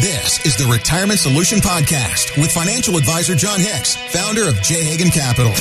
This is the Retirement Solution Podcast with financial advisor Jon Hicks, founder of J. Hagan Capital.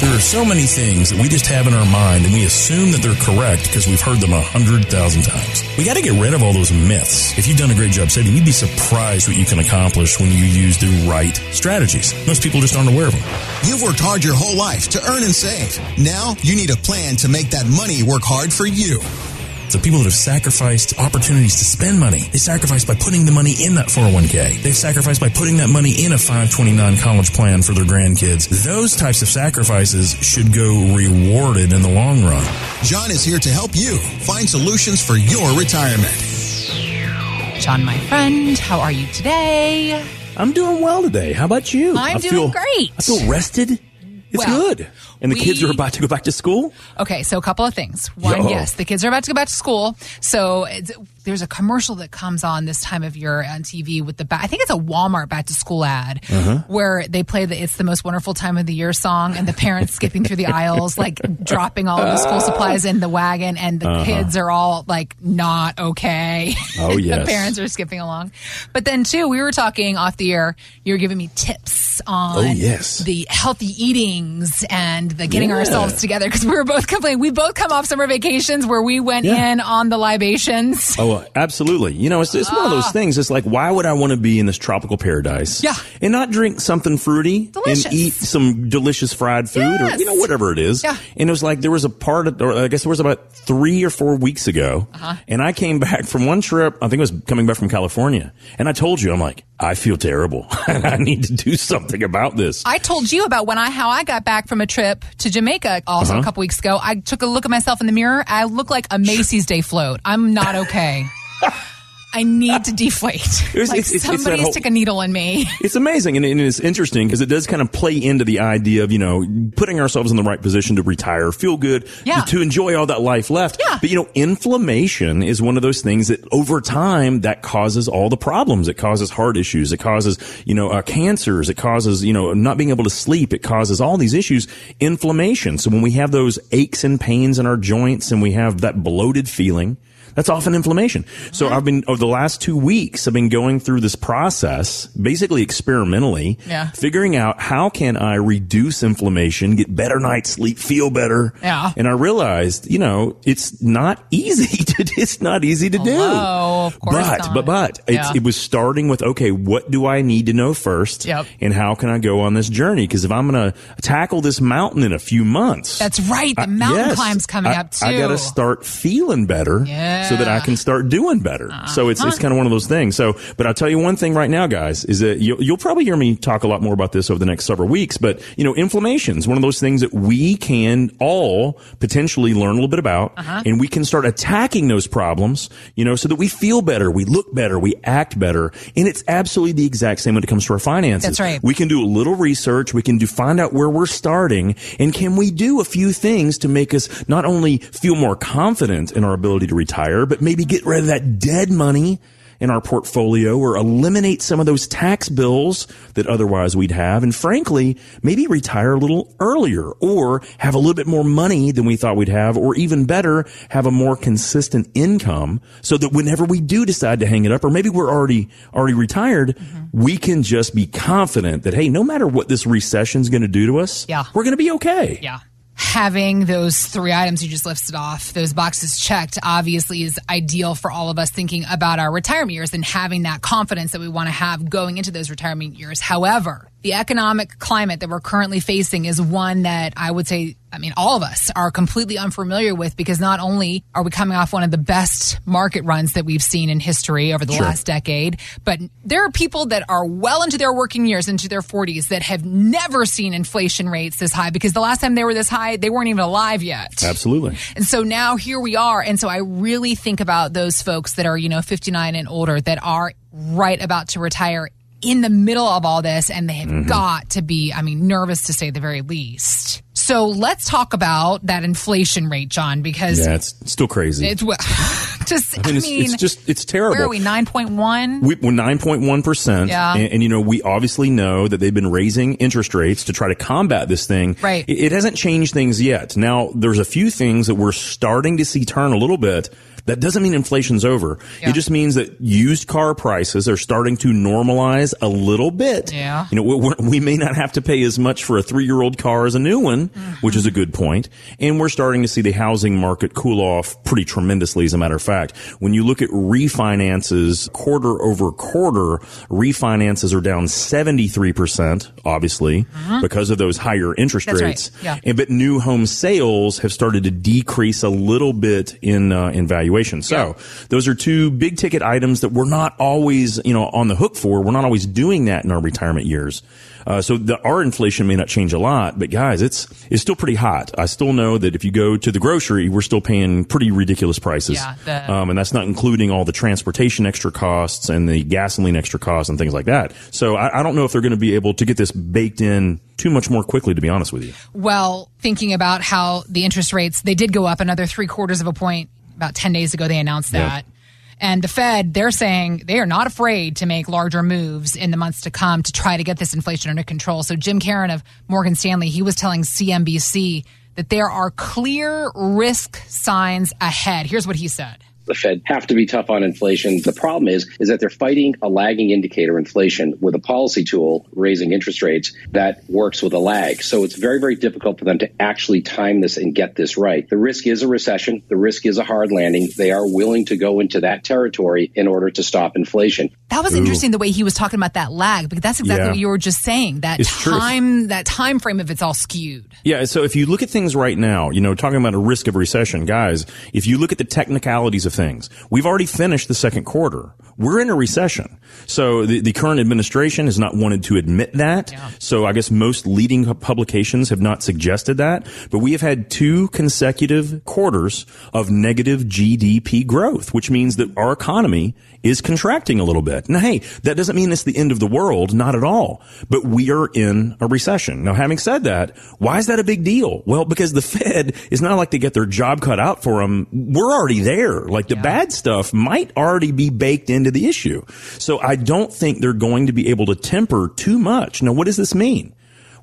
There are so many things that we just have in our mind and we assume that they're correct because we've heard them a hundred thousand times. We got to get rid of all those myths. If you've done a great job saving, you'd be surprised what you can accomplish when you use the right strategies. Most people just aren't aware of them. You've worked hard your whole life to earn and save. Now you need a plan to make that money work hard for you. The people that have sacrificed opportunities to spend money, they sacrificed by putting the money in that 401k. They've sacrificed by putting that money in a 529 college plan for their grandkids. Those types of sacrifices should go rewarded in the long run. Jon is here to help you find solutions for your retirement. Jon, my friend, how are you today? I'm doing well today. How about you? I'm I doing feel, great. I feel rested. It's Well, good. And the we- kids are about to go back to school? Okay, so a couple of things. One, Yo. yes, the kids are about to go back to school. So it's, there's a commercial that comes on this time of year on TV with the ba- I think it's a Walmart back to school ad Uh-huh. where they play the "It's the most wonderful time of the year" song, and the parents skipping through the aisles, like dropping all of the school supplies in the wagon, and the kids are all like not okay. Uh-huh. Oh, the parents are skipping along. But then too, we were talking off the air. You were giving me tips on Oh, yes. the healthy eatings and the getting Yeah. ourselves together because we were both complaining. We both come off summer vacations where we went Yeah. in on the libations. Oh, absolutely. You know, it's, it's one of those things. It's like, why would I want to be in this tropical paradise? Yeah. And not drink something fruity Delicious. and eat some delicious fried food or, you know, whatever it is. Yeah. And it was like, there was a part of, or I guess there was about three or four weeks ago. Uh-huh. And I came back from one trip. I think it was coming back from California. And I told you, I'm like, I feel terrible. and I need to do something about this. I told you about when I how I got back from a trip to Jamaica also Uh-huh. a couple weeks ago. I took a look at myself in the mirror. I look like a Macy's Day float. I'm not okay. I need to deflate. was- like it's- it's- it's somebody whole- stick a needle in me. It's amazing and, and it's interesting because it does kind of play into the idea of, you know, putting ourselves in the right position to retire, feel good, Yeah. to, to enjoy all that life left. Yeah. But, you know, inflammation is one of those things that over time that causes all the problems. It causes heart issues. It causes, you know, uh, cancers. It causes, you know, not being able to sleep. It causes all these issues. Inflammation. So when we have those aches and pains in our joints and we have that bloated feeling, that's often inflammation. So mm-hmm. I've been over the last two weeks, I've been going through this process, basically experimentally, Yeah. figuring out how can I reduce inflammation, get better night's sleep, feel better. Yeah. And I realized, you know, it's not easy it's not easy to do. Hello, of course but, not. but, but it's, Yeah. it was starting with, okay, what do I need to know first? Yep. And how can I go on this journey? Because if I'm going to tackle this mountain in a few months, That's right. The I- mountain yes, climb's coming I- up too. I got to start feeling better yeah. so that I can start doing better. So it's, it's kind of one of those things. So, but I'll tell you one thing right now, guys, is that you'll, you'll probably hear me talk a lot more about this over the next several weeks. But, you know, inflammation is one of those things that we can all potentially learn a little bit about Uh-huh. and we can start attacking those problems, you know, so that we feel better, we look better, we act better. And it's absolutely the exact same when it comes to our finances. That's right. We can do a little research. We can do find out where we're starting, and can we do a few things to make us not only feel more confident in our ability to retire, but maybe get rid of that dead money in our portfolio or eliminate some of those tax bills that otherwise we'd have. And frankly, maybe retire a little earlier or have a little bit more money than we thought we'd have, or even better, have a more consistent income so that whenever we do decide to hang it up, or maybe we're already, already retired, mm-hmm. we can just be confident that, hey, no matter what this recession's going to do to us, Yeah. we're going to be okay. Yeah. Having those three items you just listed off, those boxes checked, obviously is ideal for all of us thinking about our retirement years and having that confidence that we want to have going into those retirement years. However, the economic climate that we're currently facing is one that I would say, I mean, all of us are completely unfamiliar with because not only are we coming off one of the best market runs that we've seen in history over the last decade, but there are people that are well into their working years, into their 40s, that have never seen inflation rates this high because the last time they were this high, they weren't even alive yet. Absolutely. And so now here we are. And so I really think about those folks that are, you know, 59 and older that are right about to retire in the middle of all this and they have mm-hmm. got to be, I mean, nervous to say the very least. So let's talk about that inflation rate, Jon, because Yeah, it's still crazy. it's just, I I mean, mean, it's, it's just, it's terrible. where are we? 9.1? We, we're 9.1%. Yeah. And, and, you know, we obviously know that they've been raising interest rates to try to combat this thing. Right. It, it hasn't changed things yet. Now, there's a few things that we're starting to see turn a little bit, That doesn't mean inflation's over. Yeah. It just means that used car prices are starting to normalize a little bit. Yeah. You know, we're, we may not have to pay as much for a three year old car as a new one, which mm-hmm. is a good point. And we're starting to see the housing market cool off pretty tremendously, as a matter of fact. When you look at refinances quarter over quarter, refinances are down 73%, obviously, because of those higher interest That's right. rates. Yeah. And, but new home sales have started to decrease a little bit in, uh, in valuation. So those are two big ticket items that we're not always, you know, on the hook for. We're not always doing that in our retirement years. Uh, so the, our inflation may not change a lot, but guys, it's, it's still pretty hot. I still know that if you go to the grocery, we're still paying pretty ridiculous prices. Yeah, the- um, and that's not including all the transportation extra costs and the gasoline extra costs and things like that. So I, I don't know if they're going to be able to get this baked in too much more quickly, to be honest with you. Well, thinking about how the interest rates, they did go up another three quarters of a point about 10 days ago. They announced that. And the Fed, they're saying they are not afraid to make larger moves in the months to come to try to get this inflation under control. So Jim Caron of Morgan Stanley, he was telling CNBC that there are clear risk signs ahead. Here's what he said. The Fed have to be tough on inflation. The problem is, is that they're fighting a lagging indicator inflation with a policy tool, raising interest rates, that works with a lag. So it's very, very difficult for them to actually time this and get this right. The risk is a recession. The risk is a hard landing. They are willing to go into that territory in order to stop inflation. That was interesting the way he was talking about that lag because that's exactly Yeah. what you were just saying. That It's true. time, that time frame of it's all skewed. Yeah, so if you look at things right now, you know, talking about a risk of recession, guys, if you look at the technicalities of things, we've already finished the second quarter. We're in a recession. So the, the current administration has not wanted to admit that. Yeah. So I guess most leading publications have not suggested that, but we have had two consecutive quarters of negative GDP growth, which means that our economy is contracting a little bit. Now, hey, that doesn't mean it's the end of the world, not at all, but we are in a recession. Now, having said that, why is that a big deal? Well, because the Fed is not like they get their job cut out for them. We're already there. Like the bad stuff might already be baked into the issue. So I don't think they're going to be able to temper too much. Now, what does this mean?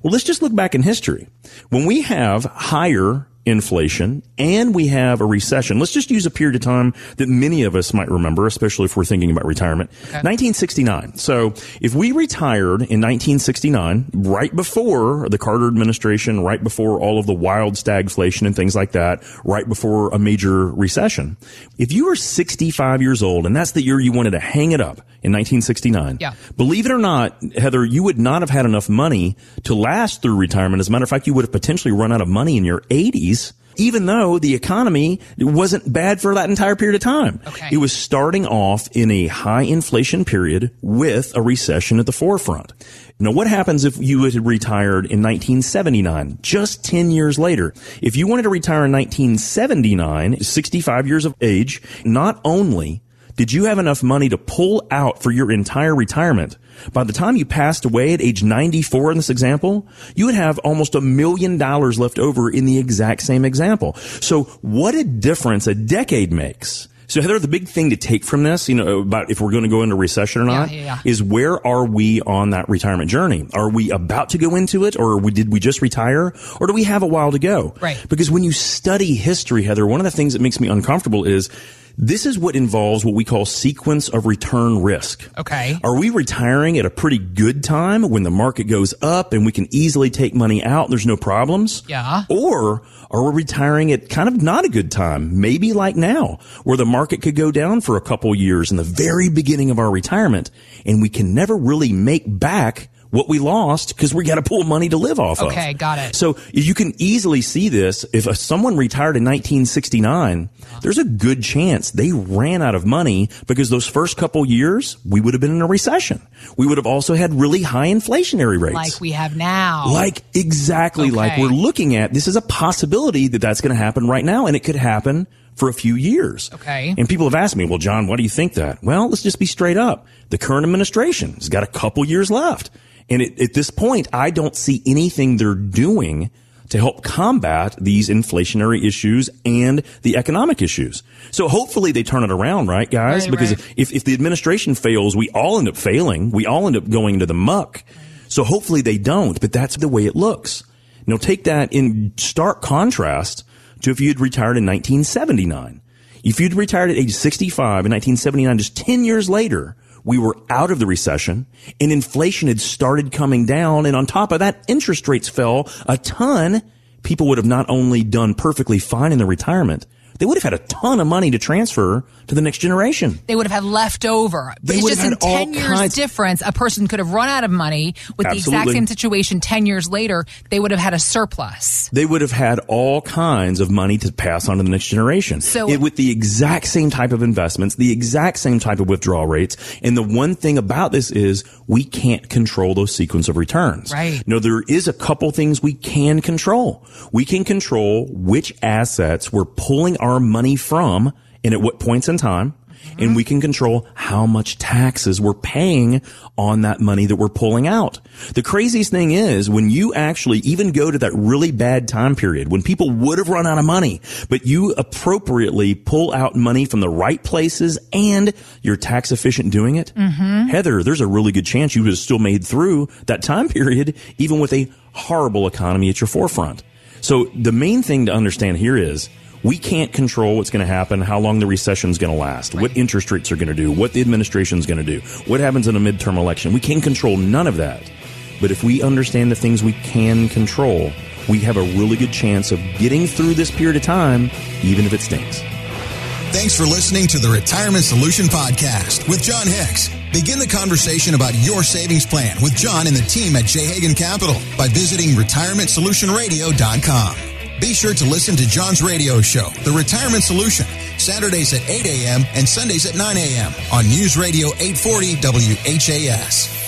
Well, let's just look back in history. When we have higher inflation and we have a recession, let's just use a period of time that many of us might remember, especially if we're thinking about retirement. 1969. So if we retired in 1969, right before the Carter administration, right before all of the wild stagflation and things like that, right before a major recession, if you were 65 years old and that's the year you wanted to hang it up in 1969, Yeah. Believe it or not, Heather, you would not have had enough money to last through retirement. As a matter of fact, you would have potentially run out of money in your 80s, even though the economy wasn't bad for that entire period of time. Okay. It was starting off in a high inflation period with a recession at the forefront. Now, what happens if you had retired in 1979, just 10 years later? If you wanted to retire in 1979, 65 years of age, not only did you have enough money to pull out for your entire retirement? By the time you passed away at age 94 in this example, you would have almost a million dollars left over in the exact same example. So what a difference a decade makes. So Heather, the big thing to take from this, you know, about if we're going to go into recession or not, yeah, yeah. is where are we on that retirement journey? Are we about to go into it or we, did we just retire or do we have a while to go? Right. Because when you study history, Heather, one of the things that makes me uncomfortable is this is what involves what we call sequence of return risk. Okay. Are we retiring at a pretty good time when the market goes up and we can easily take money out? There's no problems. Yeah. Or are we retiring at kind of not a good time? Maybe like now, where the market could go down for a couple years in the very beginning of our retirement and we can never really make back what we lost because we got to pull money to live off of. Okay, got it. So you can easily see this. If uh, someone retired in 1969, there's a good chance they ran out of money because those first couple years, we would have been in a recession. We would have also had really high inflationary rates. Like we have now. Like exactly like we're looking at. This is a possibility that that's going to happen right now, and it could happen for a few years. Okay. And people have asked me, well, Jon, why do you think that? Well, let's just be straight up. The current administration has got a couple years left. And it, at this point, I don't see anything they're doing to help combat these inflationary issues and the economic issues. So hopefully they turn it around, right, guys? Right, because right. if, if the administration fails, we all end up failing. We all end up going into the muck. So hopefully they don't, but that's the way it looks. Now take that in stark contrast to if you had retired in 1979. If you'd retired at age 65 in 1979, just 10 years later, we were out of the recession and inflation had started coming down. And on top of that, interest rates fell a ton. People would have not only done perfectly fine in their retirement, they would have had a ton of money to transfer to the next generation. They would have had left over. They it's just in had all 10 years kinds- difference, a person could have run out of money with the exact same situation 10 years later. They would have had a surplus. They would have had all kinds of money to pass on to the next generation. So- It- with the exact same type of investments, the exact same type of withdrawal rates. And the one thing about this is we can't control those sequence of returns. Right. No, there is a couple things we can control. We can control which assets we're pulling our money from and at what points in time. And we can control how much taxes we're paying on that money that we're pulling out. The craziest thing is when you actually even go to that really bad time period when people would have run out of money, but you appropriately pull out money from the right places and you're tax efficient doing it. Mm-hmm. Heather, there's a really good chance you would have still made through that time period, even with a horrible economy at your forefront. So the main thing to understand here is we can't control what's going to happen, how long the recession is going to last, what interest rates are going to do, what the administration is going to do, what happens in a midterm election. We can't control none of that. But if we understand the things we can control, we have a really good chance of getting through this period of time, even if it stinks. Thanks for listening to the Retirement Solution Podcast with Jon Hicks. Begin the conversation about your savings plan with Jon and the team at J. Hagan Capital by visiting retirementsolutionradio.com. Be sure to listen to John's radio show, The Retirement Solution, Saturdays at 8 a.m. and Sundays at 9 a.m. on News Radio 840 WHAS.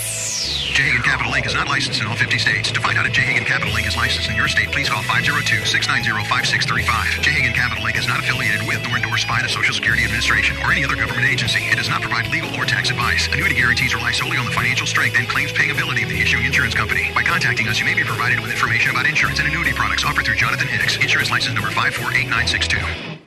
J. Capital Inc. is not licensed in all 50 states. To find out if J. Capital Inc. is licensed in your state, please call 502-690-5635. J. Capital Inc. is not affiliated with nor endorsed by the Social Security Administration or any other government agency. It does not provide legal or tax advice. Annuity guarantees rely solely on the financial strength and claims paying ability of the issuing insurance company. By contacting us, you may be provided with information about insurance and annuity products offered through Jonathan Hicks, insurance license number 548962.